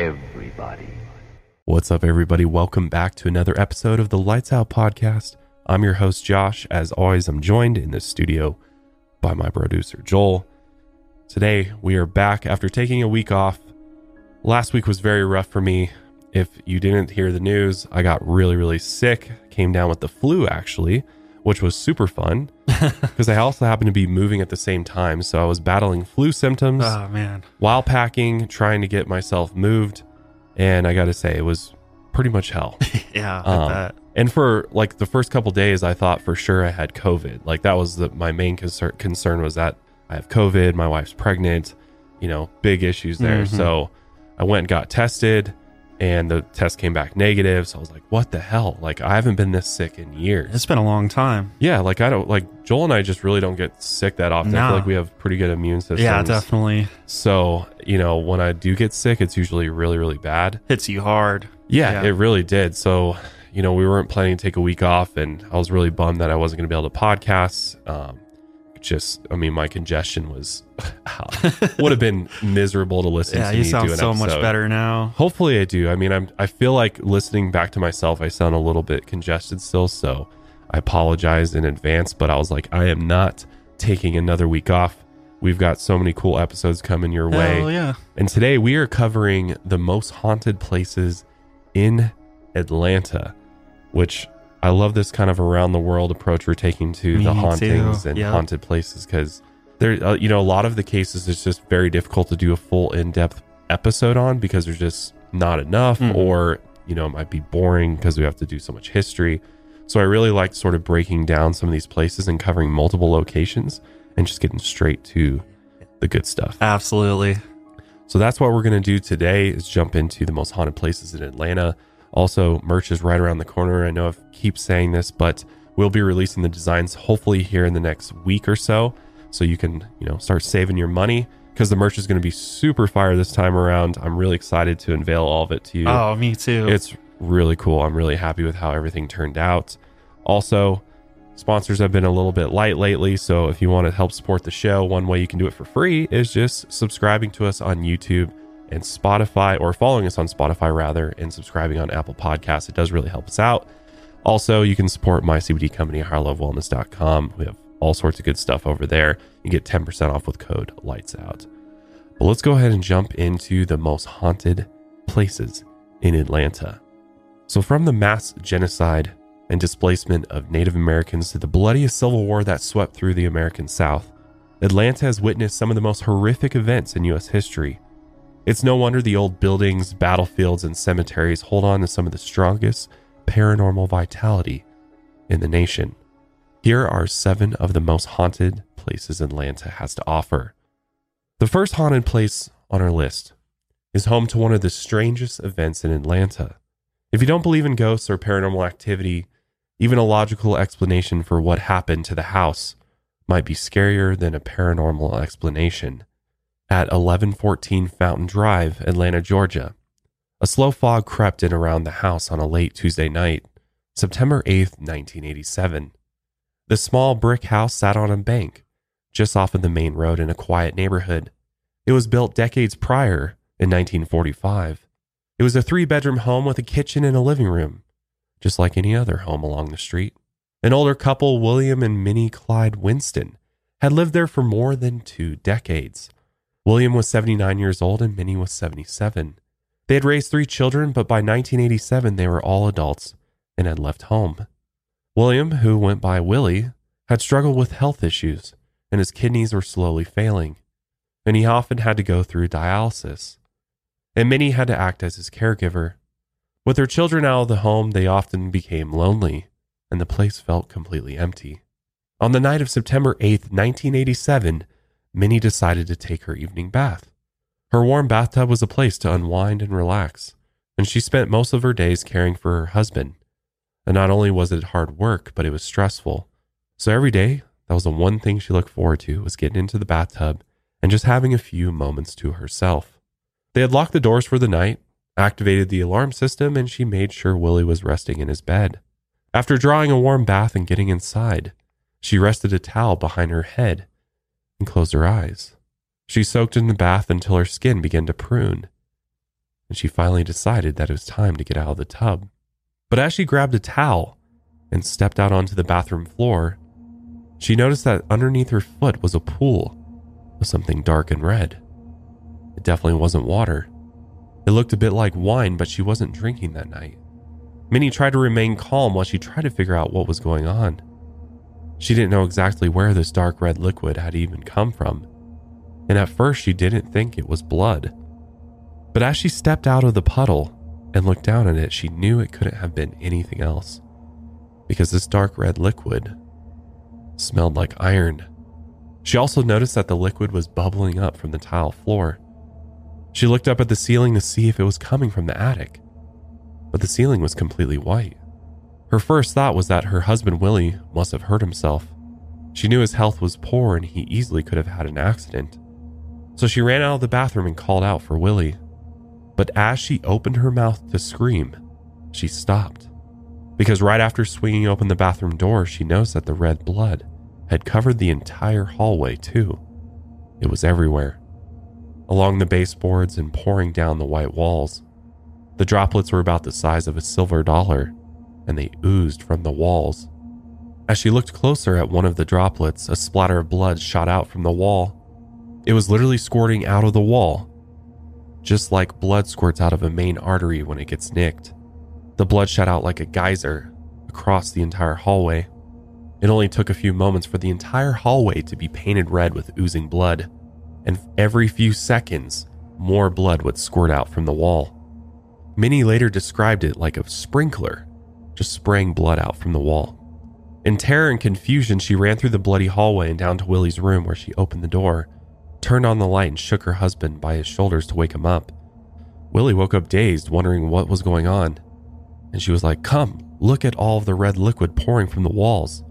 everybody. What's up, everybody? Welcome back to another episode of the Lights Out Podcast. I'm your host, Josh. As always, I'm joined in the studio by my producer, Joel. Today, we are back after taking a week off. Last week was very rough for me. If you didn't hear the news, I got really, really sick. Came down with the flu, actually, which was super fun because I also happened to be moving at the same time. So I was battling flu symptoms Oh man. while packing, trying to get myself moved. And I got to say, it was pretty much hell. Yeah, Um, and for like the first couple days, I thought for sure I had COVID. Like that was the, my main concern. Concern was that I have COVID. My wife's pregnant. You know, big issues there. Mhm. So I went and got tested, and the test came back negative. So I was like, "What the hell? Like I haven't been this sick in years." It's been a long time. yeah, like I don't like Joel and I just really don't get sick that often. I No. feel like we have pretty good immune systems. Yeah, definitely So you know, when I do get sick, it's usually really, really bad. hits you hard. Yeah, Yeah. it really did. So, you know, we weren't planning to take a week off, and I was really bummed that I wasn't going to be able to podcast. Um, just, I mean, my congestion was would have been miserable to listen Yeah, to. you me sound so much better now. Hopefully, I do. I mean, I'm. I feel like listening back to myself, I sound a little bit congested still. So, I apologize in advance. But I was like, I am not taking another week off. We've got so many cool episodes coming your way. Hell yeah. And today we are covering the most haunted places in Atlanta, which I love this kind of around the world approach we're taking to Me the too. hauntings and Yep. haunted places because there, uh, you know, a lot of the cases it's just very difficult to do a full in depth episode on because there's just not enough, Mhm. or you know, it might be boring because we have to do so much history. So I really like sort of breaking down some of these places and covering multiple locations and just getting straight to the good stuff. Absolutely. So that's what we're going to do today is jump into the most haunted places in Atlanta. Also, merch is right around the corner. I know I keep saying this, but we'll be releasing the designs hopefully here in the next week or so. So you can, you know, start saving your money because the merch is going to be super fire this time around. I'm really excited to unveil all of it to you. Oh, me too. It's really cool. I'm really happy with how everything turned out. Also, sponsors have been a little bit light lately. So if you want to help support the show, one way you can do it for free is just subscribing to us on YouTube and Spotify, or following us on Spotify rather, and subscribing on Apple Podcasts. It does really help us out. Also, you can support my CBD company, higherlovewellness.com. We have all sorts of good stuff over there. You get 10% off with code LIGHTS OUT. But let's go ahead and jump into the most haunted places in Atlanta. So, from the mass genocide and displacement of Native Americans to the bloodiest civil war that swept through the American South, Atlanta has witnessed some of the most horrific events in U.S. history. It's no wonder the old buildings, battlefields, and cemeteries hold on to some of the strongest paranormal vitality in the nation. Here are seven of the most haunted places Atlanta has to offer. The first haunted place on our list is home to one of the strangest events in Atlanta. If you don't believe in ghosts or paranormal activity, even a logical explanation for what happened to the house might be scarier than a paranormal explanation. At 1114 Fountain Drive, Atlanta, Georgia, a slow fog crept in around the house on a late Tuesday night, September 8th, 1987. The small brick house sat on a bank just off of the main road in a quiet neighborhood. It was built decades prior in 1945. It was a three bedroom home with a kitchen and a living room, just like any other home along the street. An older couple, William and Minnie Clyde Winston, had lived there for more than two decades. William was 79 years old and Minnie was 77. They had raised three children, but by 1987 they were all adults and had left home. William, who went by Willie, had struggled with health issues and his kidneys were slowly failing, and he often had to go through dialysis. And Minnie had to act as his caregiver. With their children out of the home, they often became lonely, and the place felt completely empty. On the night of September 8th, 1987, Minnie decided to take her evening bath. Her warm bathtub was a place to unwind and relax, and she spent most of her days caring for her husband. And not only was it hard work, but it was stressful. So every day, that was the one thing she looked forward to was getting into the bathtub and just having a few moments to herself. They had locked the doors for the night, activated the alarm system, and she made sure Willie was resting in his bed. After drawing a warm bath and getting inside, she rested a towel behind her head and closed her eyes. She soaked in the bath until her skin began to prune. and she finally decided that it was time to get out of the tub. But as she grabbed a towel and stepped out onto the bathroom floor, she noticed that underneath her foot was a pool of something dark and red. It definitely wasn't water. It looked a bit like wine, but she wasn't drinking that night. Minnie tried to remain calm while she tried to figure out what was going on. She didn't know exactly where this dark red liquid had even come from, and at first she didn't think it was blood. But as she stepped out of the puddle and looked down at it, she knew it couldn't have been anything else, because this dark red liquid smelled like iron. She also noticed that the liquid was bubbling up from the tile floor. She looked up at the ceiling to see if it was coming from the attic but the ceiling was completely white. Her first thought was that her husband Willie must have hurt himself. She knew his health was poor and he easily could have had an accident. So she ran out of the bathroom and called out for Willie. But as she opened her mouth to scream, she stopped. Because right after swinging open the bathroom door, she noticed that the red blood had covered the entire hallway, too. It was everywhere, along the baseboards and pouring down the white walls. The droplets were about the size of a silver dollar, and they oozed from the walls. As she looked closer at one of the droplets, a splatter of blood shot out from the wall. It was literally squirting out of the wall, just like blood squirts out of a main artery when it gets nicked. The blood shot out like a geyser across the entire hallway. It only took a few moments for the entire hallway to be painted red with oozing blood, and every few seconds, more blood would squirt out from the wall. Minnie later described it like a sprinkler, just spraying blood out from the wall. In terror and confusion, she ran through the bloody hallway and down to Willie's room where she opened the door, turned on the light, and shook her husband by his shoulders to wake him up. Willie woke up dazed, wondering what was going on. And she was like, Come, look at all of the red liquid pouring from the walls.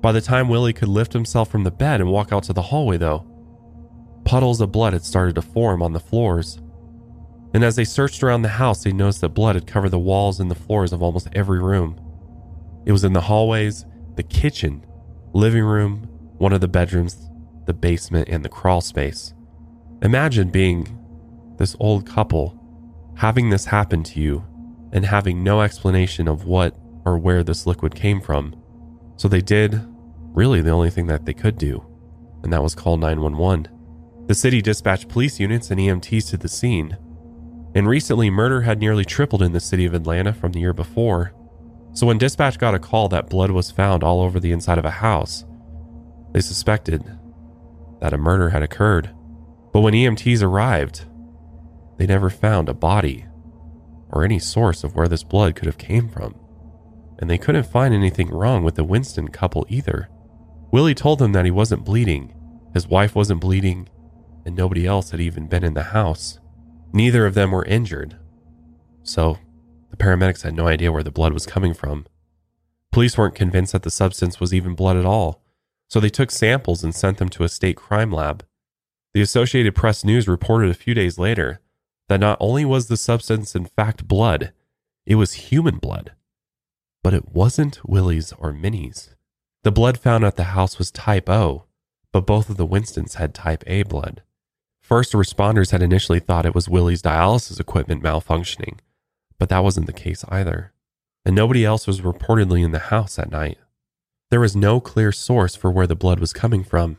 By the time Willie could lift himself from the bed and walk out to the hallway, though, puddles of blood had started to form on the floors and as they searched around the house, they noticed that blood had covered the walls and the floors of almost every room. It was in the hallways, the kitchen, living room, one of the bedrooms, the basement, and the crawl space. Imagine being this old couple, having this happen to you, and having no explanation of what or where this liquid came from. So they did really the only thing that they could do, and that was call 911. The city dispatched police units and EMTs to the scene, and recently, murder had nearly tripled in the city of Atlanta from the year before. So when dispatch got a call that blood was found all over the inside of a house, they suspected that a murder had occurred. But when EMTs arrived, they never found a body or any source of where this blood could have came from. And they couldn't find anything wrong with the Winston couple either. Willie told them that he wasn't bleeding, his wife wasn't bleeding, and nobody else had even been in the house. Neither of them were injured, so the paramedics had no idea where the blood was coming from. Police weren't convinced that the substance was even blood at all, so they took samples and sent them to a state crime lab. The Associated Press News reported a few days later that not only was the substance in fact blood, it was human blood. But it wasn't Willie's or Minnie's. The blood found at the house was type O, but both of the Winstons had type A blood. First responders had initially thought it was Willie's dialysis equipment malfunctioning, but that wasn't the case either. And nobody else was reportedly in the house that night. There was no clear source for where the blood was coming from,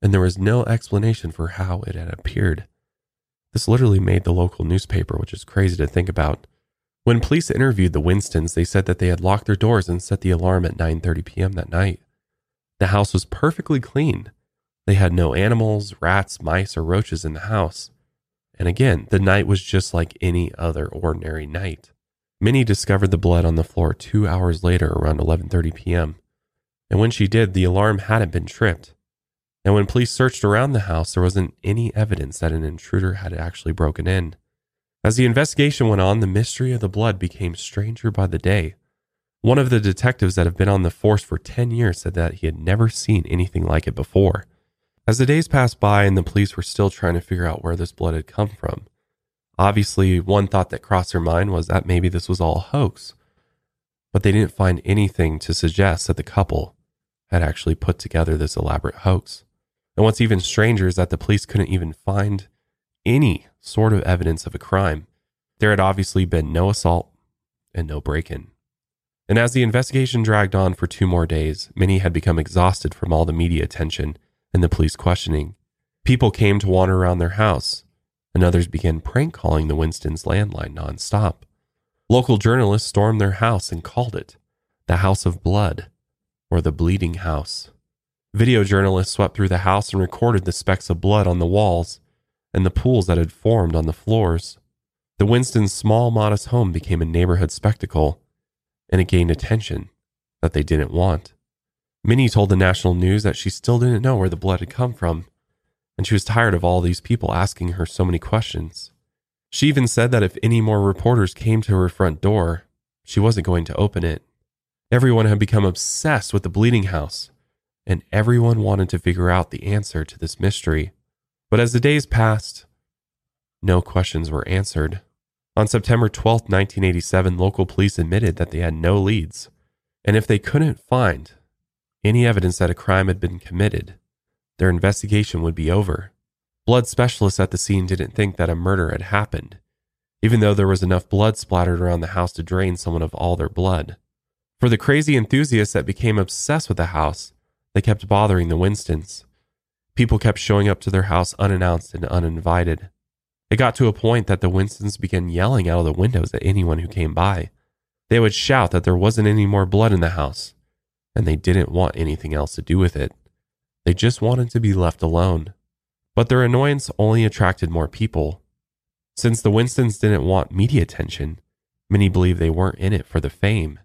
and there was no explanation for how it had appeared. This literally made the local newspaper, which is crazy to think about. When police interviewed the Winstons, they said that they had locked their doors and set the alarm at 9:30 p.m. that night. The house was perfectly clean, they had no animals, rats, mice, or roaches in the house. And again, the night was just like any other ordinary night. Minnie discovered the blood on the floor two hours later around 11:30 p.m. And when she did, the alarm hadn't been tripped. And when police searched around the house, there wasn't any evidence that an intruder had actually broken in. As the investigation went on, the mystery of the blood became stranger by the day. One of the detectives that have been on the force for 10 years said that he had never seen anything like it before. As the days passed by and the police were still trying to figure out where this blood had come from, obviously one thought that crossed their mind was that maybe this was all a hoax. But they didn't find anything to suggest that the couple had actually put together this elaborate hoax. And what's even stranger is that the police couldn't even find any sort of evidence of a crime. There had obviously been no assault and no break in. And as the investigation dragged on for two more days, Minnie had become exhausted from all the media attention and the police questioning. People came to wander around their house, and others began prank calling the Winstons' landline nonstop. Local journalists stormed their house and called it the House of Blood or the Bleeding House. Video journalists swept through the house and recorded the specks of blood on the walls and the pools that had formed on the floors. The Winstons' small, modest home became a neighborhood spectacle, and it gained attention that they didn't want. Minnie told the national news that she still didn't know where the blood had come from, and she was tired of all these people asking her so many questions. She even said that if any more reporters came to her front door, she wasn't going to open it. Everyone had become obsessed with the bleeding house, and everyone wanted to figure out the answer to this mystery. But as the days passed, no questions were answered. On September 12, 1987, local police admitted that they had no leads, and if they couldn't find any evidence that a crime had been committed, their investigation would be over. Blood specialists at the scene didn't think that a murder had happened, even though there was enough blood splattered around the house to drain someone of all their blood. For the crazy enthusiasts that became obsessed with the house, they kept bothering the Winstons. People kept showing up to their house unannounced and uninvited. It got to a point that the Winstons began yelling out of the windows at anyone who came by. They would shout that there wasn't any more blood in the house, and they didn't want anything else to do with it. They just wanted to be left alone. But their annoyance only attracted more people. Since the Winstons didn't want media attention, many believed they weren't in it for the fame.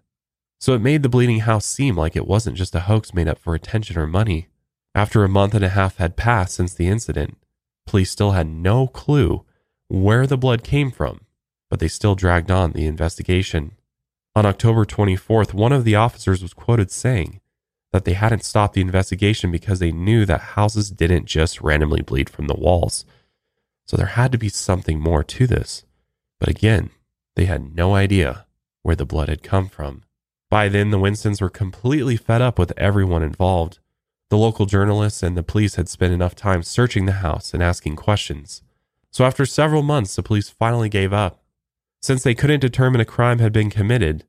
So it made the Bleeding House seem like it wasn't just a hoax made up for attention or money. After a month and a half had passed since the incident, police still had no clue where the blood came from, but they still dragged on the investigation. On October 24th, one of the officers was quoted saying that they hadn't stopped the investigation because they knew that houses didn't just randomly bleed from the walls. So there had to be something more to this. But again, they had no idea where the blood had come from. By then, the Winstons were completely fed up with everyone involved. The local journalists and the police had spent enough time searching the house and asking questions. So, after several months, the police finally gave up. Since they couldn't determine a crime had been committed,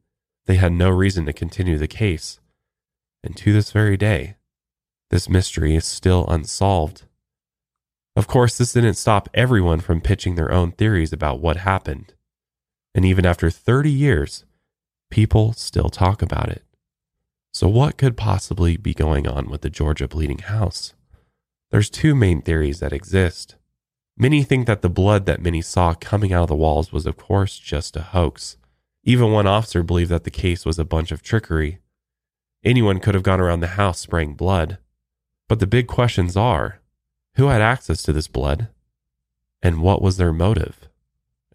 they had no reason to continue the case. And to this very day, this mystery is still unsolved. Of course, this didn't stop everyone from pitching their own theories about what happened. And even after 30 years, people still talk about it. So, what could possibly be going on with the Georgia Bleeding House? There's two main theories that exist. Many think that the blood that Minnie saw coming out of the walls was, of course, just a hoax. Even one officer believed that the case was a bunch of trickery. Anyone could have gone around the house spraying blood. But the big questions are who had access to this blood? And what was their motive?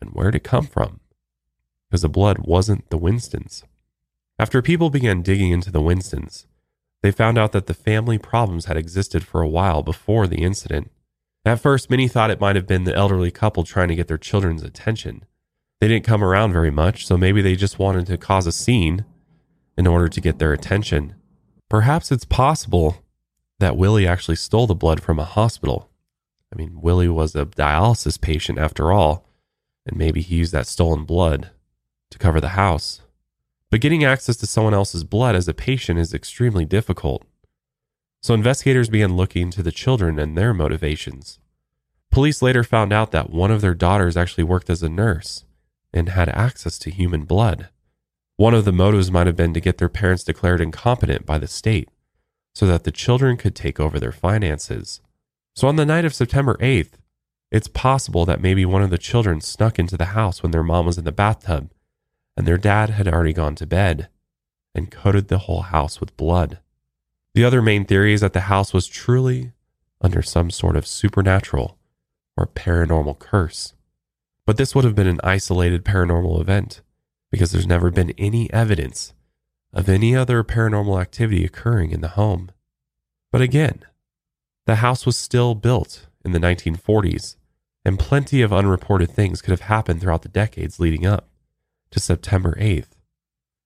And where did it come from? Because the blood wasn't the Winstons. After people began digging into the Winstons, they found out that the family problems had existed for a while before the incident. At first, many thought it might have been the elderly couple trying to get their children's attention. They didn't come around very much, so maybe they just wanted to cause a scene in order to get their attention. Perhaps it's possible that Willie actually stole the blood from a hospital. I mean, Willie was a dialysis patient after all, and maybe he used that stolen blood to cover the house. But getting access to someone else's blood as a patient is extremely difficult. So investigators began looking into the children and their motivations. Police later found out that one of their daughters actually worked as a nurse and had access to human blood. One of the motives might have been to get their parents declared incompetent by the state so that the children could take over their finances. So on the night of September 8th, it's possible that maybe one of the children snuck into the house when their mom was in the bathtub and their dad had already gone to bed and coated the whole house with blood. The other main theory is that the house was truly under some sort of supernatural or paranormal curse. But this would have been an isolated paranormal event because there's never been any evidence of any other paranormal activity occurring in the home. But again, the house was still built in the 1940s, and plenty of unreported things could have happened throughout the decades leading up to September 8th.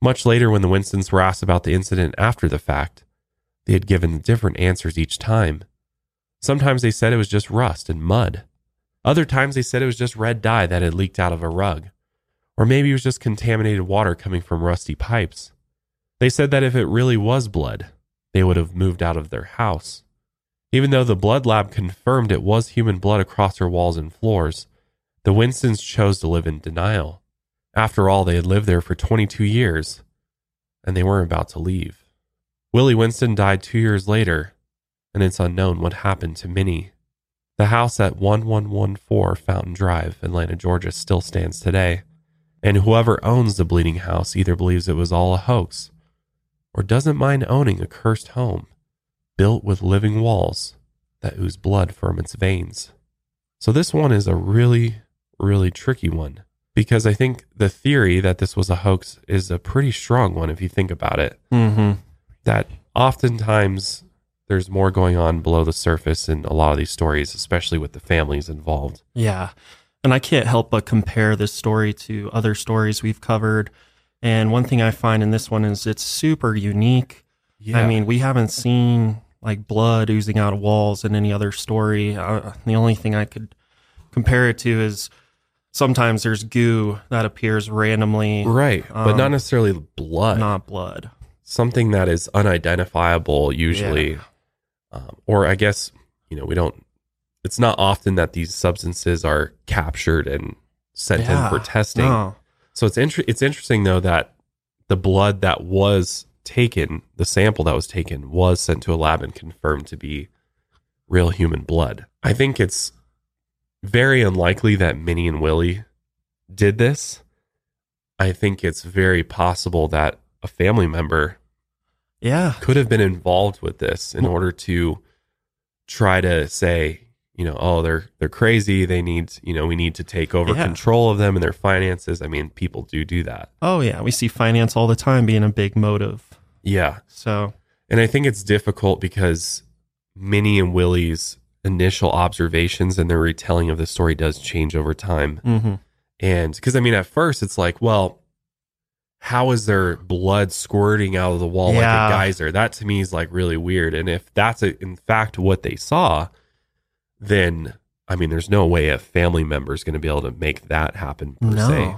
Much later, when the Winstons were asked about the incident after the fact, they had given different answers each time. Sometimes they said it was just rust and mud. Other times they said it was just red dye that had leaked out of a rug. Or maybe it was just contaminated water coming from rusty pipes. They said that if it really was blood, they would have moved out of their house. Even though the blood lab confirmed it was human blood across her walls and floors, the Winstons chose to live in denial. After all, they had lived there for 22 years, and they weren't about to leave. Willie Winston died two years later, and it's unknown what happened to Minnie. The house at 1114 Fountain Drive, Atlanta, Georgia, still stands today, and whoever owns the Bleeding House either believes it was all a hoax or doesn't mind owning a cursed home built with living walls that ooze blood from its veins. So, this one is a really, really tricky one because I think the theory that this was a hoax is a pretty strong one if you think about it. Mm-hmm. That oftentimes there's more going on below the surface in a lot of these stories, especially with the families involved. Yeah. And I can't help but compare this story to other stories we've covered. And one thing I find in this one is it's super unique. Yeah. I mean, we haven't seen like blood oozing out of walls in any other story. Uh, the only thing I could compare it to is sometimes there's goo that appears randomly, right, but um, not necessarily blood. not blood. Something that is unidentifiable usually um, or i guess you know we don't it's not often that these substances are captured and sent in for testing. No. so it's inter- it's interesting though that the blood that was taken the sample that was taken was sent to a lab and confirmed to be real human blood. I think it's very unlikely that minnie and willie did this. I think it's very possible that a family member Yeah. could have been involved with this in order to try to say, you know, oh, they're they're crazy. They need, you know, we need to take over Yeah. control of them and their finances. I mean, people do do that. Oh, yeah. We see finance all the time being a big motive. Yeah, So, and I think it's difficult because Minnie and Willie's initial observations and their retelling of the story does change over time. mhm. And because I mean, at first it's like, well, how is there blood squirting out of the wall like a geyser? That to me is like really weird. And if that's a, in fact what they saw, then I mean, there's no way a family member is going to be able to make that happen per no. se.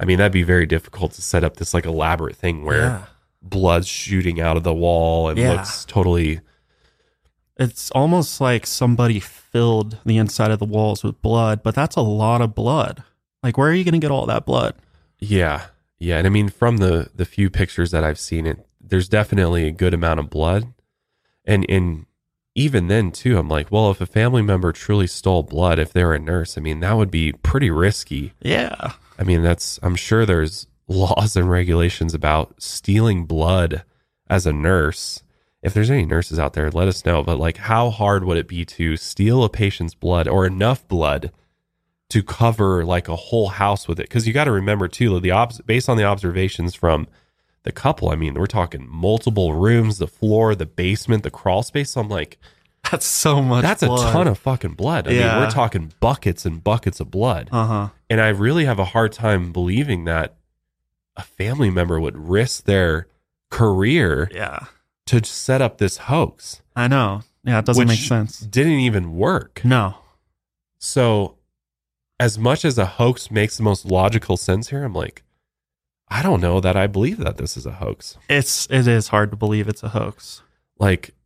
I mean, that'd be very difficult to set up this like elaborate thing where Yeah. blood's shooting out of the wall and Yeah. looks totally. It's almost like somebody filled the inside of the walls with blood, but that's a lot of blood. Like, where are you going to get all that blood? Yeah, yeah, and I mean, from the the few pictures that I've seen, it there's definitely a good amount of blood, and and even then too, I'm like, well, if a family member truly stole blood, if they're a nurse, I mean, that would be pretty risky. Yeah. I mean, that's I'm sure there's laws and regulations about stealing blood as a nurse. If there's any nurses out there, let us know. But like, how hard would it be to steal a patient's blood or enough blood to cover like a whole house with it? Because you got to remember too, the obs- based on the observations from the couple, I mean, we're talking multiple rooms, the floor, the basement, the crawl space. So I'm like, That's so much that's blood. a ton of fucking blood. I mean, we're talking buckets and buckets of blood. Uh huh. And I really have a hard time believing that a family member would risk their career Yeah. to set up this hoax. I know. Yeah, it doesn't make sense. Didn't even work. No. So, as much as a hoax makes the most logical sense here, I'm like, I don't know that I believe that this is a hoax. It's it is hard to believe it's a hoax. Like,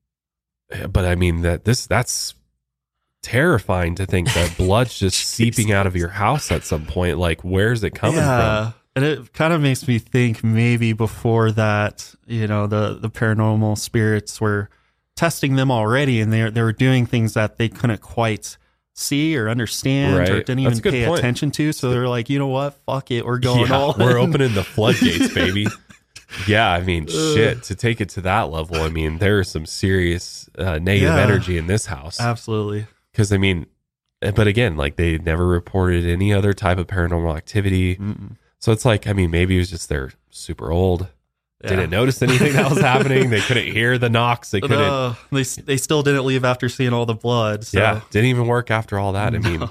eh, but I mean that this that's terrifying to think that blood's just seeping out of your house at some point. Like, where's it coming from? And it kind of makes me think maybe before that, you know, the the paranormal spirits were testing them already and they they were doing things that they couldn't quite see or understand or Right. didn't even pay point. attention to. So they're like, you know what? Fuck it. We're going yeah, all we're in." opening the floodgates, baby. yeah, I mean, shit. To take it to that level, I mean, there is some serious uh, negative Yeah. energy in this house. Absolutely. Because I mean, eh, but again, like they never reported any other type of paranormal activity. Mm-mm. So it's like, I mean, maybe it was just they're super old, Yeah. didn't notice anything that was happening. They couldn't hear the knocks. They couldn't. No, they they still didn't leave after seeing all the blood. So. Yeah, didn't even work after all that. I mean, No.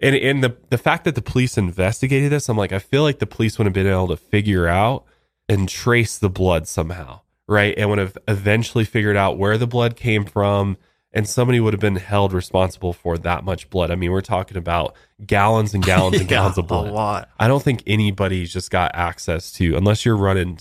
and and the the fact that the police investigated this, I'm like, I feel like the police would have been able to figure out and trace the blood somehow, right? And would have eventually figured out where the blood came from and somebody would have been held responsible for that much blood. I mean, we're talking about gallons and gallons and Yeah, gallons of a blood. lot. I don't think anybody's just got access to, unless you're running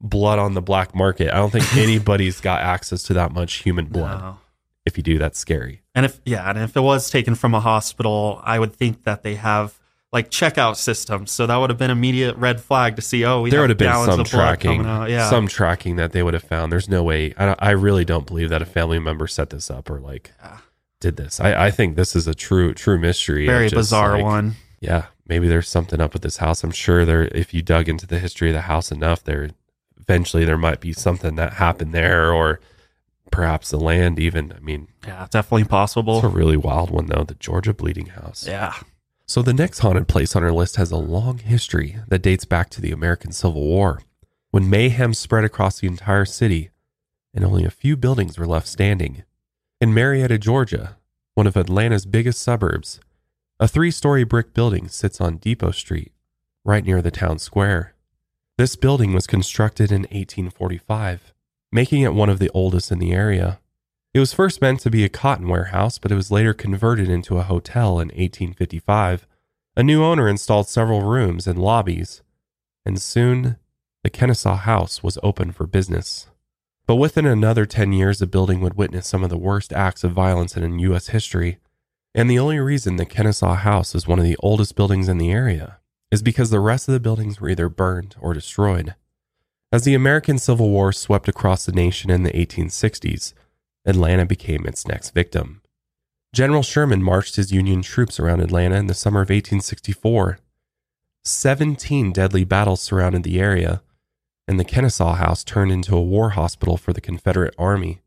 blood on the black market. I don't think anybody's got access to that much human blood. No. If you do, that's scary. And if yeah, and if it was taken from a hospital, I would think that they have like checkout systems. So that would have been immediate red flag to see. Oh, we there would have been some tracking. Yeah, some tracking that they would have found. There's no way. I, I really don't believe that a family member set this up or like Yeah. did this. I, I think this is a true true mystery. very just, bizarre like, one. Yeah, maybe there's something up with this house. I'm sure there. If you dug into the history of the house enough, there eventually there might be something that happened there, or perhaps the land. Even I mean, Yeah, definitely possible. it's a really wild one though. The Georgia Bleeding House. yeah, So the next haunted place on our list has a long history that dates back to the American Civil War, when mayhem spread across the entire city and only a few buildings were left standing. In Marietta, Georgia, one of Atlanta's biggest suburbs, a three-story brick building sits on Depot Street, right near the town square. This building was constructed in 1845, making it one of the oldest in the area. It was first meant to be a cotton warehouse, but it was later converted into a hotel in 1855. A new owner installed several rooms and lobbies, and soon the Kennesaw House was open for business. But within another 10 years, the building would witness some of the worst acts of violence in U.S. history. And the only reason the Kennesaw House is one of the oldest buildings in the area is because the rest of the buildings were either burned or destroyed. As the American Civil War swept across the nation in the 1860s, Atlanta became its next victim. General Sherman marched his Union troops around Atlanta in the summer of 1864. Seventeen deadly battles surrounded the area, and the Kennesaw House turned into a war hospital for the Confederate Army.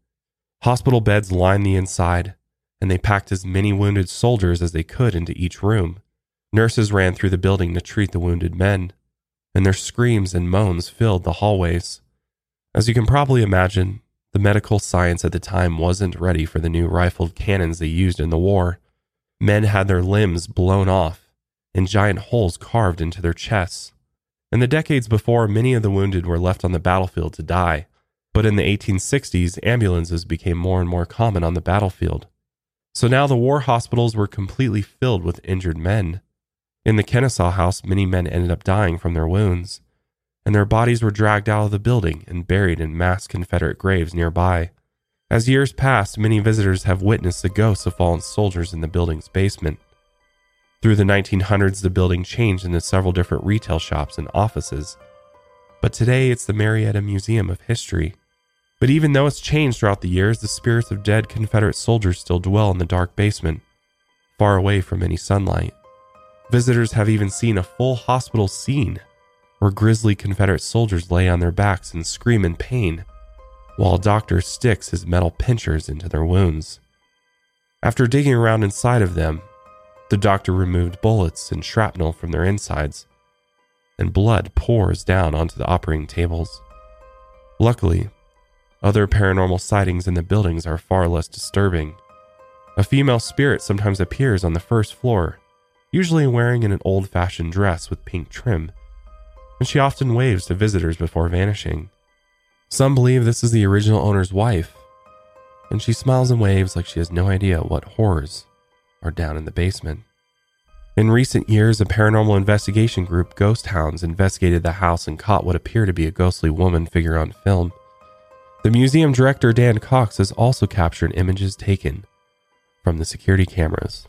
Hospital beds lined the inside, and they packed as many wounded soldiers as they could into each room. Nurses ran through the building to treat the wounded men, and their screams and moans filled the hallways. As you can probably imagine, the medical science at the time wasn't ready for the new rifled cannons they used in the war. Men had their limbs blown off and giant holes carved into their chests. In the decades before, many of the wounded were left on the battlefield to die, but in the 1860s, ambulances became more and more common on the battlefield. So now the war hospitals were completely filled with injured men. In the Kennesaw House, many men ended up dying from their wounds and their bodies were dragged out of the building and buried in mass Confederate graves nearby. As years passed, many visitors have witnessed the ghosts of fallen soldiers in the building's basement. Through the 1900s, the building changed into several different retail shops and offices. But today, it's the Marietta Museum of History. But even though it's changed throughout the years, the spirits of dead Confederate soldiers still dwell in the dark basement, far away from any sunlight. Visitors have even seen a full hospital scene where grisly Confederate soldiers lay on their backs and scream in pain, while a doctor sticks his metal pinchers into their wounds. After digging around inside of them, the doctor removed bullets and shrapnel from their insides, and blood pours down onto the operating tables. Luckily, other paranormal sightings in the buildings are far less disturbing. A female spirit sometimes appears on the first floor, usually wearing an old fashioned dress with pink trim and she often waves to visitors before vanishing. Some believe this is the original owner's wife, and she smiles and waves like she has no idea what horrors are down in the basement. In recent years, a paranormal investigation group, Ghost Hounds, investigated the house and caught what appeared to be a ghostly woman figure on film. The museum director, Dan Cox, has also captured images taken from the security cameras.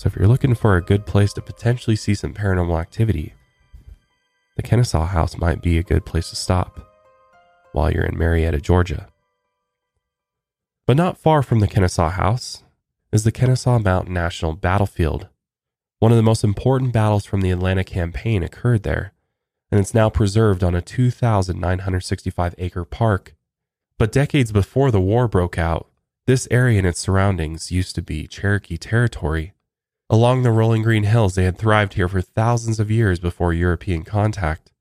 So if you're looking for a good place to potentially see some paranormal activity, the Kennesaw House might be a good place to stop while you're in Marietta, Georgia. But not far from the Kennesaw House is the Kennesaw Mountain National Battlefield. One of the most important battles from the Atlanta campaign occurred there, and it's now preserved on a 2,965 acre park. But decades before the war broke out, this area and its surroundings used to be Cherokee territory. Along the rolling green hills, they had thrived here for thousands of years before European contact.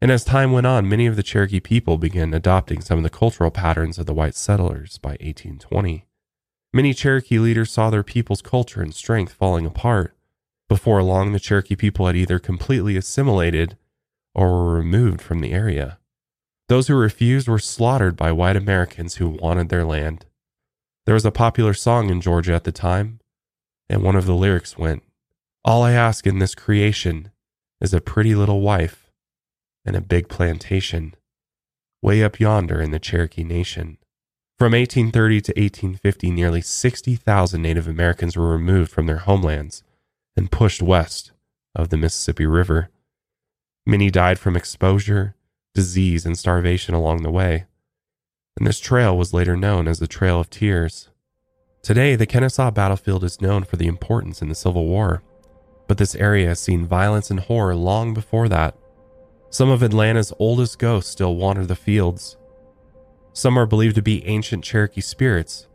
And as time went on, many of the Cherokee people began adopting some of the cultural patterns of the white settlers by 1820. Many Cherokee leaders saw their people's culture and strength falling apart. Before long, the Cherokee people had either completely assimilated or were removed from the area. Those who refused were slaughtered by white Americans who wanted their land. There was a popular song in Georgia at the time, and one of the lyrics went, All I ask in this creation is a pretty little wife and a big plantation way up yonder in the Cherokee Nation. From 1830 to 1850, nearly 60,000 Native Americans were removed from their homelands and pushed west of the Mississippi River. Many died from exposure, disease, and starvation along the way and this trail was later known as the Trail of Tears. Today, the Kennesaw battlefield is known for the importance in the Civil War, but this area has seen violence and horror long before that. Some of Atlanta's oldest ghosts still wander the fields. Some are believed to be ancient Cherokee spirits,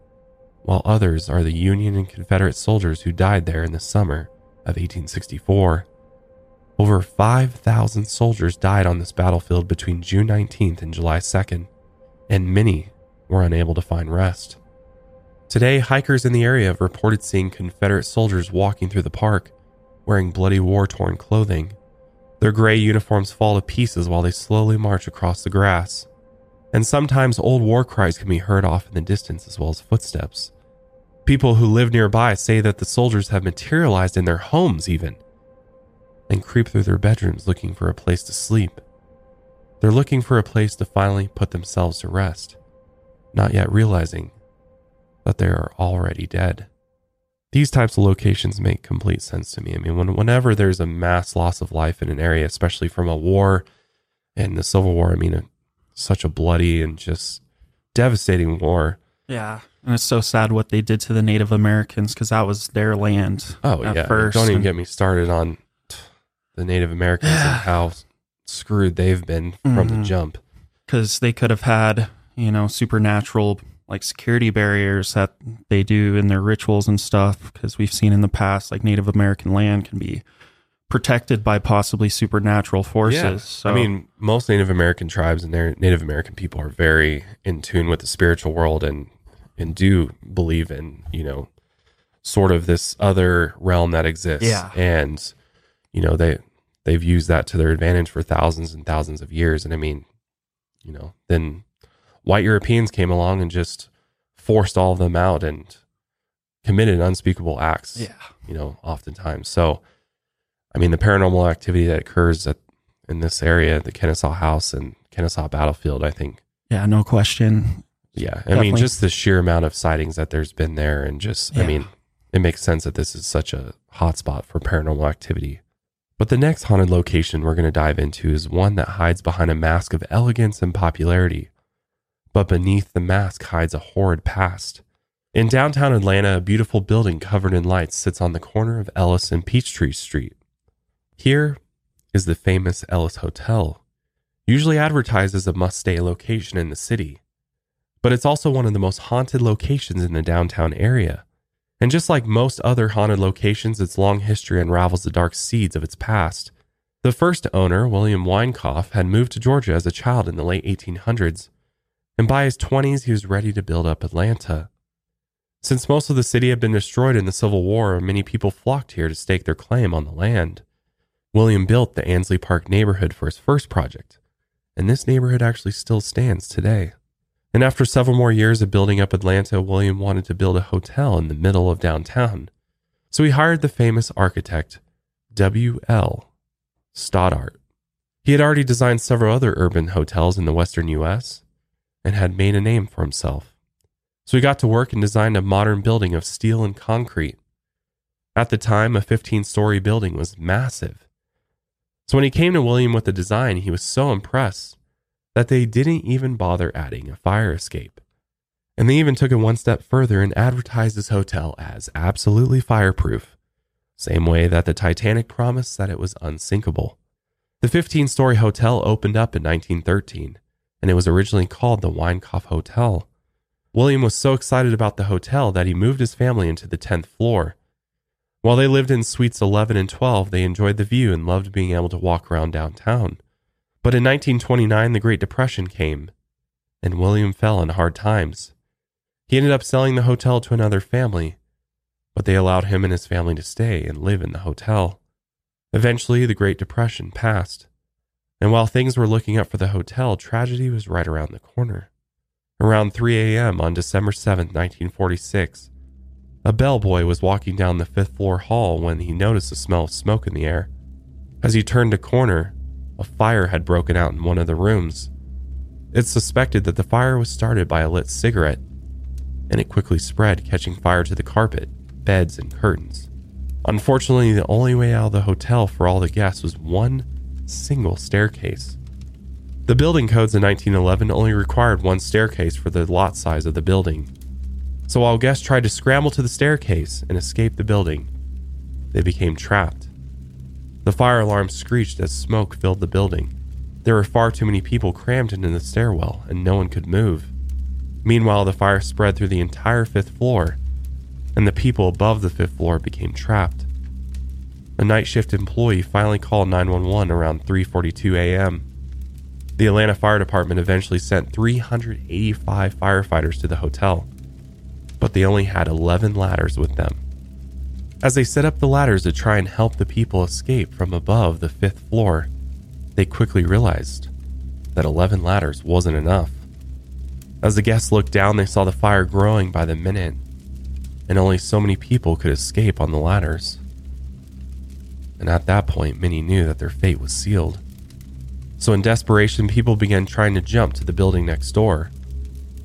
while others are the Union and Confederate soldiers who died there in the summer of 1864. Over 5,000 soldiers died on this battlefield between June 19th and July 2nd and many were unable to find rest. Today, hikers in the area have reported seeing Confederate soldiers walking through the park wearing bloody war torn clothing. Their gray uniforms fall to pieces while they slowly march across the grass. And sometimes old war cries can be heard off in the distance as well as footsteps. People who live nearby say that the soldiers have materialized in their homes, even, and creep through their bedrooms looking for a place to sleep. They're looking for a place to finally put themselves to rest, not yet realizing that they are already dead. These types of locations make complete sense to me. I mean, when, whenever there's a mass loss of life in an area, especially from a war and the Civil War, I mean, a, such a bloody and just devastating war. Yeah. And it's so sad what they did to the Native Americans because that was their land. Oh, yeah. First. Don't even and, get me started on the Native Americans and how screwed they've been from mm-hmm. the jump. Because they could have had, you know, supernatural like security barriers that they do in their rituals and stuff. Because we've seen in the past, like Native American land can be protected by possibly supernatural forces. Yeah. So. I mean, most Native American tribes and their Native American people are very in tune with the spiritual world and and do believe in, you know, sort of this other realm that exists. Yeah. And, you know, they they've used that to their advantage for thousands and thousands of years. And I mean, you know, then white Europeans came along and just forced all of them out and committed unspeakable acts. Yeah. You know, oftentimes. So, I mean, the paranormal activity that occurs at, in this area, the Kennesaw House and Kennesaw Battlefield, I think. Yeah, no question. Yeah. I Definitely. mean, just the sheer amount of sightings that there's been there. And just, yeah. I mean, it makes sense that this is such a hotspot for paranormal activity. But the next haunted location we're going to dive into is one that hides behind a mask of elegance and popularity. But beneath the mask hides a horrid past. In downtown Atlanta, a beautiful building covered in lights sits on the corner of Ellis and Peachtree Street. Here is the famous Ellis Hotel, usually advertised as a must stay location in the city. But it's also one of the most haunted locations in the downtown area. And just like most other haunted locations, its long history unravels the dark seeds of its past. The first owner, William Winecoff, had moved to Georgia as a child in the late 1800s, and by his 20s, he was ready to build up Atlanta. Since most of the city had been destroyed in the Civil War, many people flocked here to stake their claim on the land. William built the Ansley Park neighborhood for his first project, and this neighborhood actually still stands today. And after several more years of building up Atlanta, William wanted to build a hotel in the middle of downtown. So he hired the famous architect W.L. Stoddart. He had already designed several other urban hotels in the western U.S. and had made a name for himself. So he got to work and designed a modern building of steel and concrete. At the time, a 15 story building was massive. So when he came to William with the design, he was so impressed that they didn't even bother adding a fire escape. And they even took it one step further and advertised this hotel as absolutely fireproof, same way that the Titanic promised that it was unsinkable. The 15 story hotel opened up in 1913, and it was originally called the Winecoff Hotel. William was so excited about the hotel that he moved his family into the 10th floor. While they lived in suites 11 and 12, they enjoyed the view and loved being able to walk around downtown. But in 1929, the Great Depression came, and William fell in hard times. He ended up selling the hotel to another family, but they allowed him and his family to stay and live in the hotel. Eventually, the Great Depression passed, and while things were looking up for the hotel, tragedy was right around the corner. Around 3 a.m. on December 7, 1946, a bellboy was walking down the fifth floor hall when he noticed a smell of smoke in the air. As he turned a corner, a fire had broken out in one of the rooms. It's suspected that the fire was started by a lit cigarette, and it quickly spread, catching fire to the carpet, beds, and curtains. Unfortunately, the only way out of the hotel for all the guests was one single staircase. The building codes in 1911 only required one staircase for the lot size of the building. So while guests tried to scramble to the staircase and escape the building, they became trapped. The fire alarm screeched as smoke filled the building. There were far too many people crammed into the stairwell, and no one could move. Meanwhile, the fire spread through the entire fifth floor, and the people above the fifth floor became trapped. A night shift employee finally called 911 around 3:42 a.m. The Atlanta Fire Department eventually sent 385 firefighters to the hotel, but they only had 11 ladders with them. As they set up the ladders to try and help the people escape from above the fifth floor, they quickly realized that 11 ladders wasn't enough. As the guests looked down, they saw the fire growing by the minute, and only so many people could escape on the ladders. And at that point, many knew that their fate was sealed. So, in desperation, people began trying to jump to the building next door,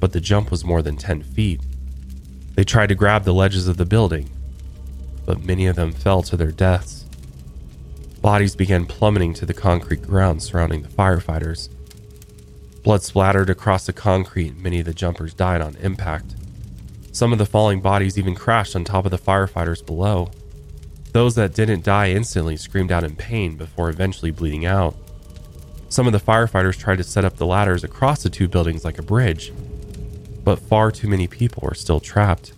but the jump was more than 10 feet. They tried to grab the ledges of the building, but many of them fell to their deaths. Bodies began plummeting to the concrete ground surrounding the firefighters. Blood splattered across the concrete, and many of the jumpers died on impact. Some of the falling bodies even crashed on top of the firefighters below. Those that didn't die instantly screamed out in pain before eventually bleeding out. Some of the firefighters tried to set up the ladders across the two buildings like a bridge, but far too many people were still trapped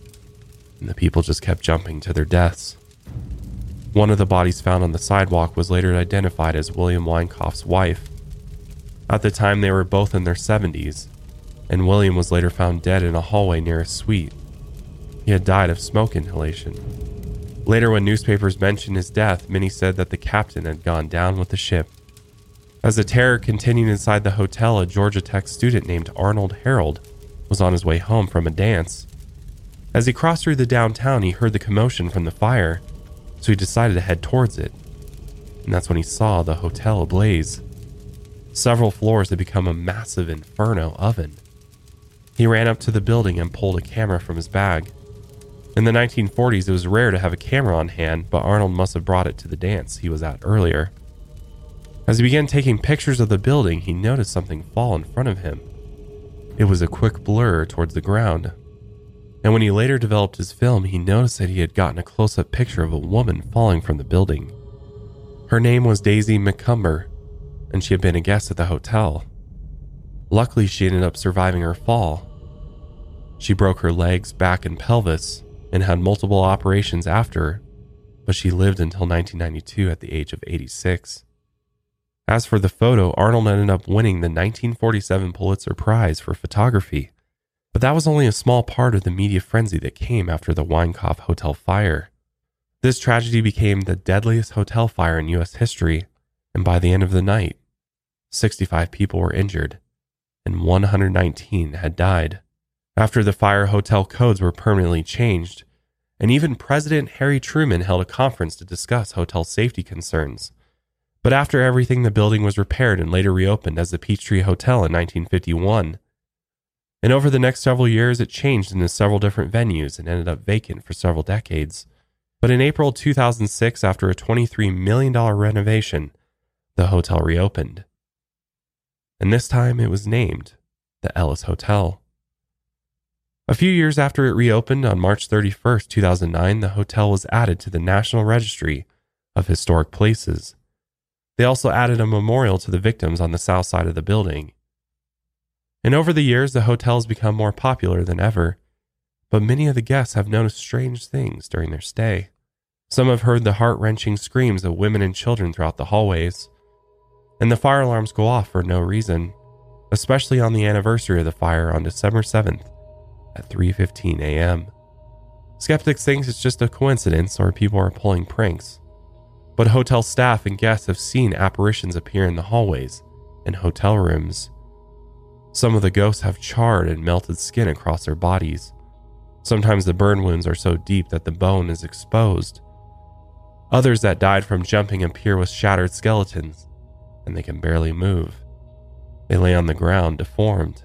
and the people just kept jumping to their deaths. One of the bodies found on the sidewalk was later identified as William Winecoff's wife. At the time, they were both in their 70s, and William was later found dead in a hallway near a suite. He had died of smoke inhalation. Later, when newspapers mentioned his death, many said that the captain had gone down with the ship. As the terror continued inside the hotel, a Georgia Tech student named Arnold Harold was on his way home from a dance. As he crossed through the downtown, he heard the commotion from the fire, so he decided to head towards it. And that's when he saw the hotel ablaze. Several floors had become a massive inferno oven. He ran up to the building and pulled a camera from his bag. In the 1940s, it was rare to have a camera on hand, but Arnold must have brought it to the dance he was at earlier. As he began taking pictures of the building, he noticed something fall in front of him. It was a quick blur towards the ground, and when he later developed his film, he noticed that he had gotten a close up picture of a woman falling from the building. Her name was Daisy McCumber, and she had been a guest at the hotel. Luckily, she ended up surviving her fall. She broke her legs, back, and pelvis and had multiple operations after, but she lived until 1992 at the age of 86. As for the photo, Arnold ended up winning the 1947 Pulitzer Prize for photography. But that was only a small part of the media frenzy that came after the Winecoff Hotel fire. This tragedy became the deadliest hotel fire in U.S. history, and by the end of the night, 65 people were injured and 119 had died. After the fire, hotel codes were permanently changed, and even President Harry Truman held a conference to discuss hotel safety concerns. But after everything, the building was repaired and later reopened as the Peachtree Hotel in 1951. And over the next several years, it changed into several different venues and ended up vacant for several decades. But in April 2006, after a $23 million renovation, the hotel reopened. And this time it was named the Ellis Hotel. A few years after it reopened on March 31, 2009, the hotel was added to the National Registry of Historic Places. They also added a memorial to the victims on the south side of the building and over the years, the hotel has become more popular than ever. But many of the guests have noticed strange things during their stay. Some have heard the heart wrenching screams of women and children throughout the hallways. And the fire alarms go off for no reason, especially on the anniversary of the fire on December 7th at 3:15 a.m. Skeptics think it's just a coincidence or people are pulling pranks. But hotel staff and guests have seen apparitions appear in the hallways and hotel rooms Some of the ghosts have charred and melted skin across their bodies. Sometimes the burn wounds are so deep that the bone is exposed. Others that died from jumping appear with shattered skeletons, and they can barely move. They lay on the ground, deformed.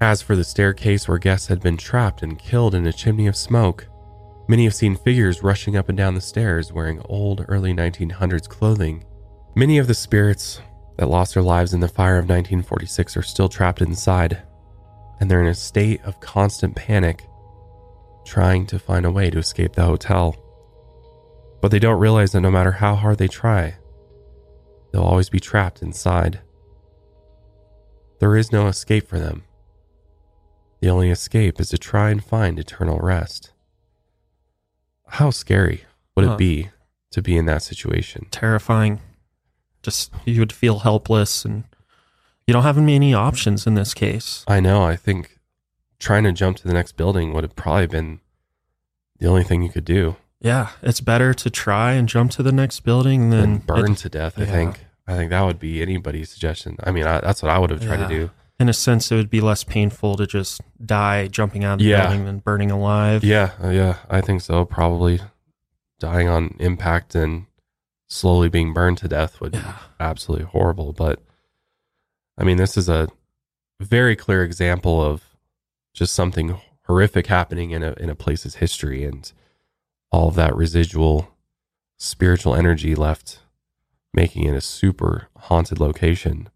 As for the staircase where guests had been trapped and killed in a chimney of smoke, many have seen figures rushing up and down the stairs wearing old early 1900s clothing. Many of the spirits that lost their lives in the fire of 1946 are still trapped inside, and they're in a state of constant panic, trying to find a way to escape the hotel. But they don't realize that no matter how hard they try, they'll always be trapped inside. There is no escape for them. The only escape is to try and find eternal rest. How scary would Huh. it be to be in that situation? Terrifying. Just you would feel helpless and you don't have many options in this case. I know. I think trying to jump to the next building would have probably been the only thing you could do. Yeah, it's better to try and jump to the next building than burn it- to death. I yeah. think. I think that would be anybody's suggestion. I mean, I, that's what I would have tried Yeah. to do. In a sense, it would be less painful to just die jumping out of the Yeah. building than burning alive. Yeah, uh, yeah, I think so. Probably dying on impact and slowly being burned to death would be absolutely horrible. But I mean, this is a very clear example of just something horrific happening in a in a place's history and all of that residual spiritual energy left making it a super haunted location.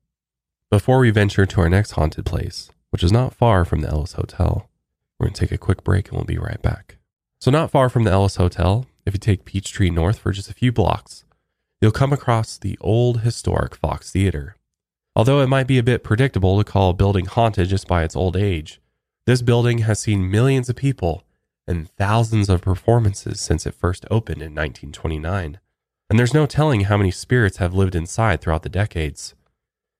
Before we venture to our next haunted place, which is not far from the Ellis Hotel, we're going to take a quick break and we'll be right back. So, not far from the Ellis Hotel, if you take Peachtree North for just a few blocks, you'll come across the old historic Fox Theater. Although it might be a bit predictable to call a building haunted just by its old age, this building has seen millions of people and thousands of performances since it first opened in 1929. And there's no telling how many spirits have lived inside throughout the decades.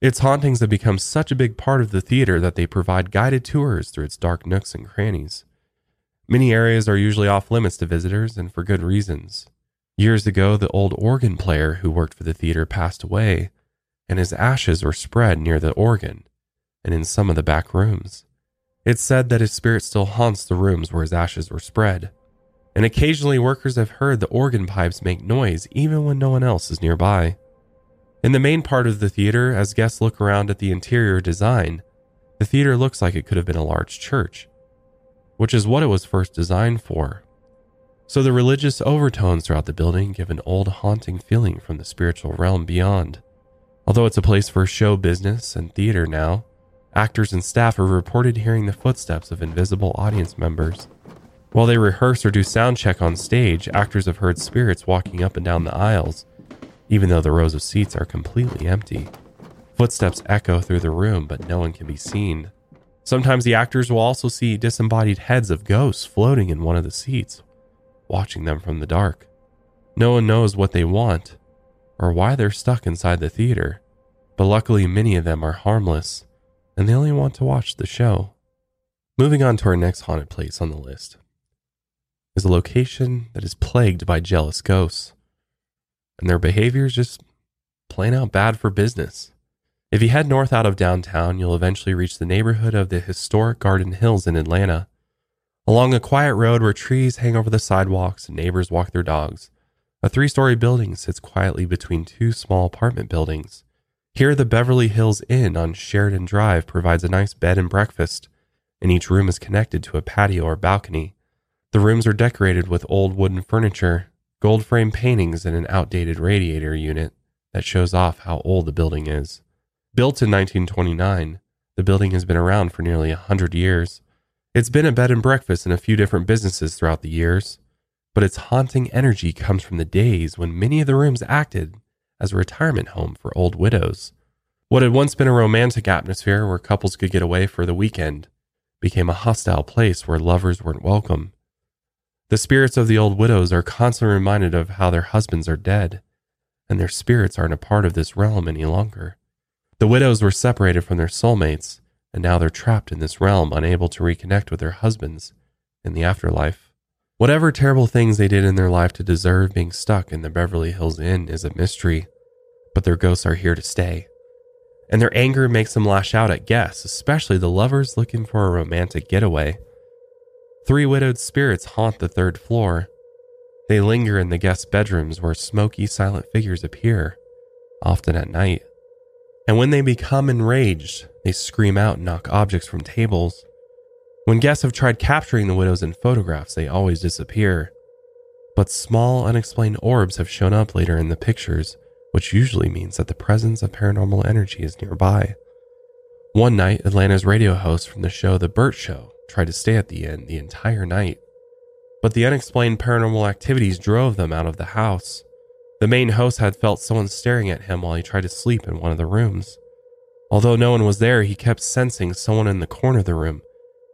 Its hauntings have become such a big part of the theater that they provide guided tours through its dark nooks and crannies. Many areas are usually off limits to visitors, and for good reasons. Years ago, the old organ player who worked for the theater passed away, and his ashes were spread near the organ and in some of the back rooms. It's said that his spirit still haunts the rooms where his ashes were spread, and occasionally workers have heard the organ pipes make noise even when no one else is nearby. In the main part of the theater, as guests look around at the interior design, the theater looks like it could have been a large church, which is what it was first designed for. So the religious overtones throughout the building give an old haunting feeling from the spiritual realm beyond. Although it's a place for show business and theater now, actors and staff have reported hearing the footsteps of invisible audience members. While they rehearse or do sound check on stage, actors have heard spirits walking up and down the aisles, even though the rows of seats are completely empty. Footsteps echo through the room, but no one can be seen. Sometimes the actors will also see disembodied heads of ghosts floating in one of the seats, watching them from the dark. No one knows what they want or why they're stuck inside the theater, but luckily many of them are harmless and they only want to watch the show. Moving on to our next haunted place on the list is a location that is plagued by jealous ghosts, and their behavior is just plain out bad for business. If you head north out of downtown, you'll eventually reach the neighborhood of the historic Garden Hills in Atlanta. Along a quiet road where trees hang over the sidewalks and neighbors walk their dogs, a three story building sits quietly between two small apartment buildings. Here, the Beverly Hills Inn on Sheridan Drive provides a nice bed and breakfast, and each room is connected to a patio or balcony. The rooms are decorated with old wooden furniture, gold frame paintings, and an outdated radiator unit that shows off how old the building is. Built in 1929, the building has been around for nearly a 100 years. It's been a bed and breakfast in a few different businesses throughout the years, but its haunting energy comes from the days when many of the rooms acted as a retirement home for old widows. What had once been a romantic atmosphere where couples could get away for the weekend became a hostile place where lovers weren't welcome. The spirits of the old widows are constantly reminded of how their husbands are dead, and their spirits aren't a part of this realm any longer. The widows were separated from their soulmates, and now they're trapped in this realm, unable to reconnect with their husbands in the afterlife. Whatever terrible things they did in their life to deserve being stuck in the Beverly Hills Inn is a mystery, but their ghosts are here to stay. and their anger makes them lash out at guests, especially the lovers looking for a romantic getaway. Three widowed spirits haunt the third floor. They linger in the guest bedrooms where smoky, silent figures appear, often at night. And when they become enraged, they scream out and knock objects from tables. When guests have tried capturing the widows in photographs, they always disappear. But small, unexplained orbs have shown up later in the pictures, which usually means that the presence of paranormal energy is nearby. One night, Atlanta's radio host from the show The Bert Show tried to stay at the inn the entire night. But the unexplained paranormal activities drove them out of the house. The main host had felt someone staring at him while he tried to sleep in one of the rooms. Although no one was there, he kept sensing someone in the corner of the room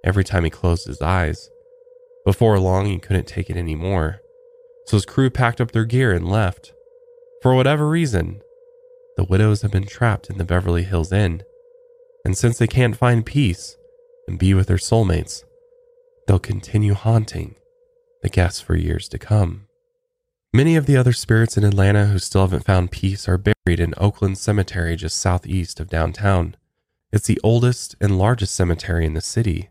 every time he closed his eyes. Before long, he couldn't take it anymore, so his crew packed up their gear and left. For whatever reason, the widows have been trapped in the Beverly Hills Inn, and since they can't find peace and be with their soulmates, they'll continue haunting the guests for years to come. Many of the other spirits in Atlanta who still haven't found peace are buried in Oakland Cemetery just southeast of downtown. It's the oldest and largest cemetery in the city.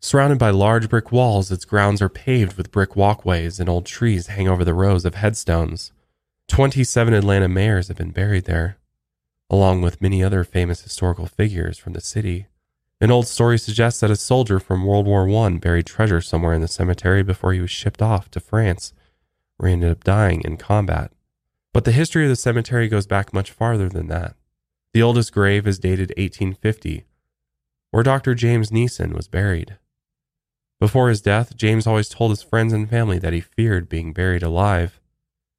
Surrounded by large brick walls, its grounds are paved with brick walkways and old trees hang over the rows of headstones. 27 Atlanta mayors have been buried there, along with many other famous historical figures from the city. An old story suggests that a soldier from World War I buried treasure somewhere in the cemetery before he was shipped off to France where he ended up dying in combat. But the history of the cemetery goes back much farther than that. The oldest grave is dated 1850, where Dr. James Nissen was buried. Before his death, James always told his friends and family that he feared being buried alive.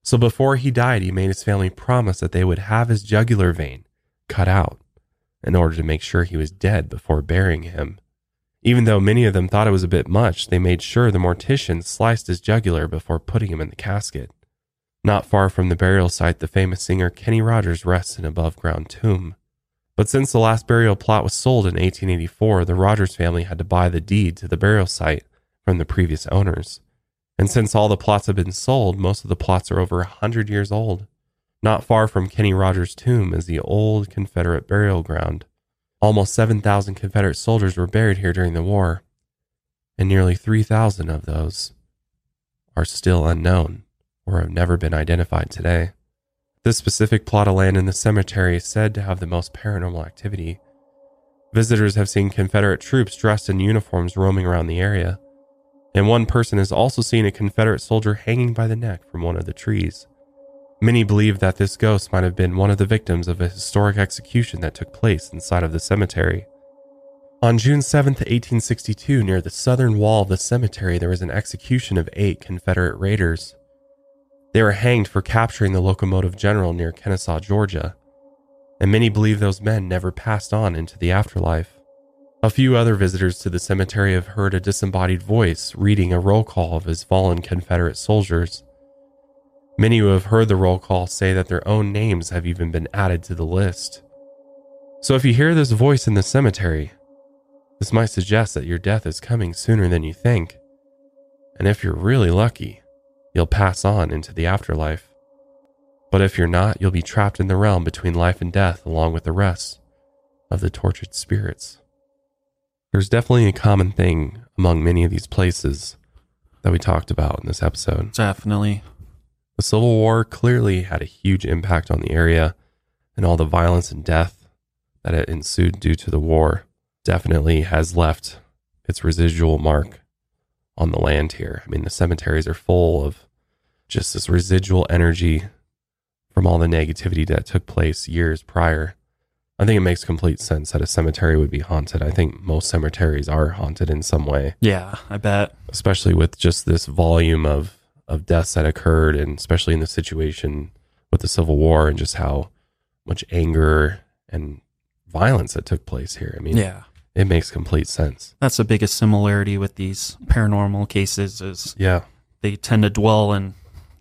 So before he died, he made his family promise that they would have his jugular vein cut out in order to make sure he was dead before burying him. Even though many of them thought it was a bit much, they made sure the mortician sliced his jugular before putting him in the casket. Not far from the burial site, the famous singer Kenny Rogers rests in an above ground tomb. But since the last burial plot was sold in 1884, the Rogers family had to buy the deed to the burial site from the previous owners. And since all the plots have been sold, most of the plots are over a 100 years old. Not far from Kenny Rogers' tomb is the old Confederate burial ground. Almost 7,000 Confederate soldiers were buried here during the war, and nearly 3,000 of those are still unknown or have never been identified today. This specific plot of land in the cemetery is said to have the most paranormal activity. Visitors have seen Confederate troops dressed in uniforms roaming around the area, and one person has also seen a Confederate soldier hanging by the neck from one of the trees. Many believe that this ghost might have been one of the victims of a historic execution that took place inside of the cemetery. On June 7, 1862, near the southern wall of the cemetery, there was an execution of eight Confederate raiders. They were hanged for capturing the locomotive general near Kennesaw, Georgia, and many believe those men never passed on into the afterlife. A few other visitors to the cemetery have heard a disembodied voice reading a roll call of his fallen Confederate soldiers. Many who have heard the roll call say that their own names have even been added to the list. So if you hear this voice in the cemetery, this might suggest that your death is coming sooner than you think. And if you're really lucky, you'll pass on into the afterlife. But if you're not, you'll be trapped in the realm between life and death along with the rest of the tortured spirits. There's definitely a common thing among many of these places that we talked about in this episode. Definitely. The Civil War clearly had a huge impact on the area, and all the violence and death that had ensued due to the war definitely has left its residual mark on the land here. I mean, the cemeteries are full of just this residual energy from all the negativity that took place years prior. I think it makes complete sense that a cemetery would be haunted. I think most cemeteries are haunted in some way. Yeah, I bet. Especially with just this volume of of deaths that occurred, and especially in the situation with the Civil War and just how much anger and violence that took place here. I mean, yeah, it makes complete sense. That's the biggest similarity with these paranormal cases is yeah, they tend to dwell in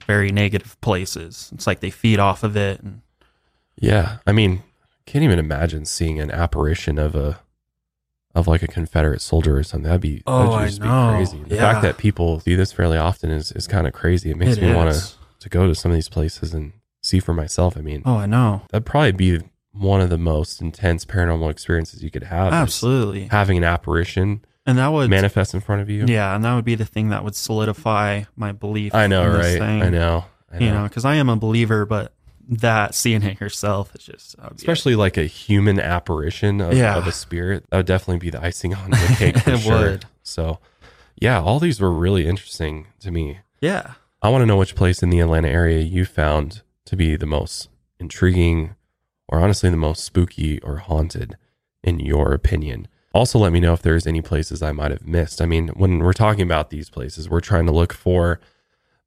very negative places. It's like they feed off of it. And yeah, I mean, can't even imagine seeing an apparition of a of like a Confederate soldier or something. That'd be oh, that'd just I know. be crazy. The yeah. fact that people do this fairly often is is kind of crazy. It makes It me want to to go to some of these places and see for myself. I mean, Oh, I know. that'd probably be one of the most intense paranormal experiences you could have. Absolutely. Having an apparition And that would manifest in front of you. Yeah, and that would be the thing that would solidify my belief. I know, right? I know. I know. You know, because I am a believer, but that seeing it yourself is just oh, be- Especially like a human apparition of, Yeah. of a spirit. That would definitely be the icing on the cake for It sure. would. So, yeah, all these were really interesting to me. yeah. I want to know which place in the Atlanta area you found to be the most intriguing or honestly the most spooky or haunted in your opinion. Also, let me know if there's any places I might have missed. I mean, when we're talking about these places, we're trying to look for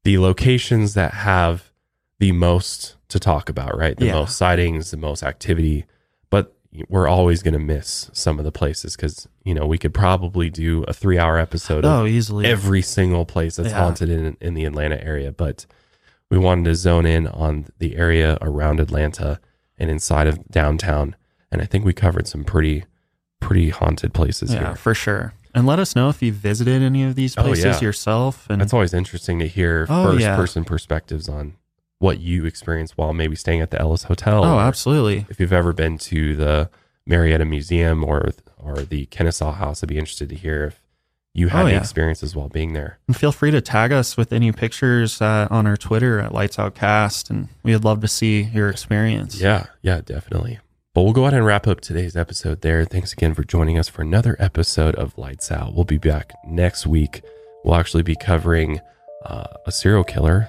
the locations that have the most to talk about, right? The Yeah. most sightings, the most activity. But we're always going to miss some of the places because, you know, we could probably do a three hour episode of Oh, easily. every single place that's Yeah. haunted in in the Atlanta area, but we wanted to zone in on the area around Atlanta and inside of downtown, and I think we covered some pretty pretty haunted places yeah, here. for sure. And let us know if you visited any of these Oh, places yeah. yourself. And That's always interesting to hear Oh, first person perspectives on what you experienced while maybe staying at the Ellis Hotel. oh, absolutely. If you've ever been to the Marietta Museum or or the Kennesaw House, I'd be interested to hear if you had Oh, any yeah. experiences while being there. And feel free to tag us with any pictures uh, on our Twitter at Lights Out Cast, and we'd love to see your experience. Yeah, yeah, definitely. But we'll go ahead and wrap up today's episode there. Thanks again for joining us for another episode of Lights Out. We'll be back next week. We'll actually be covering uh, a serial killer,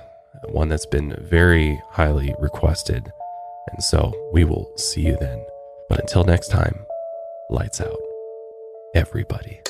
one that's been very highly requested. And so we will see you then. But until next time, lights out, everybody.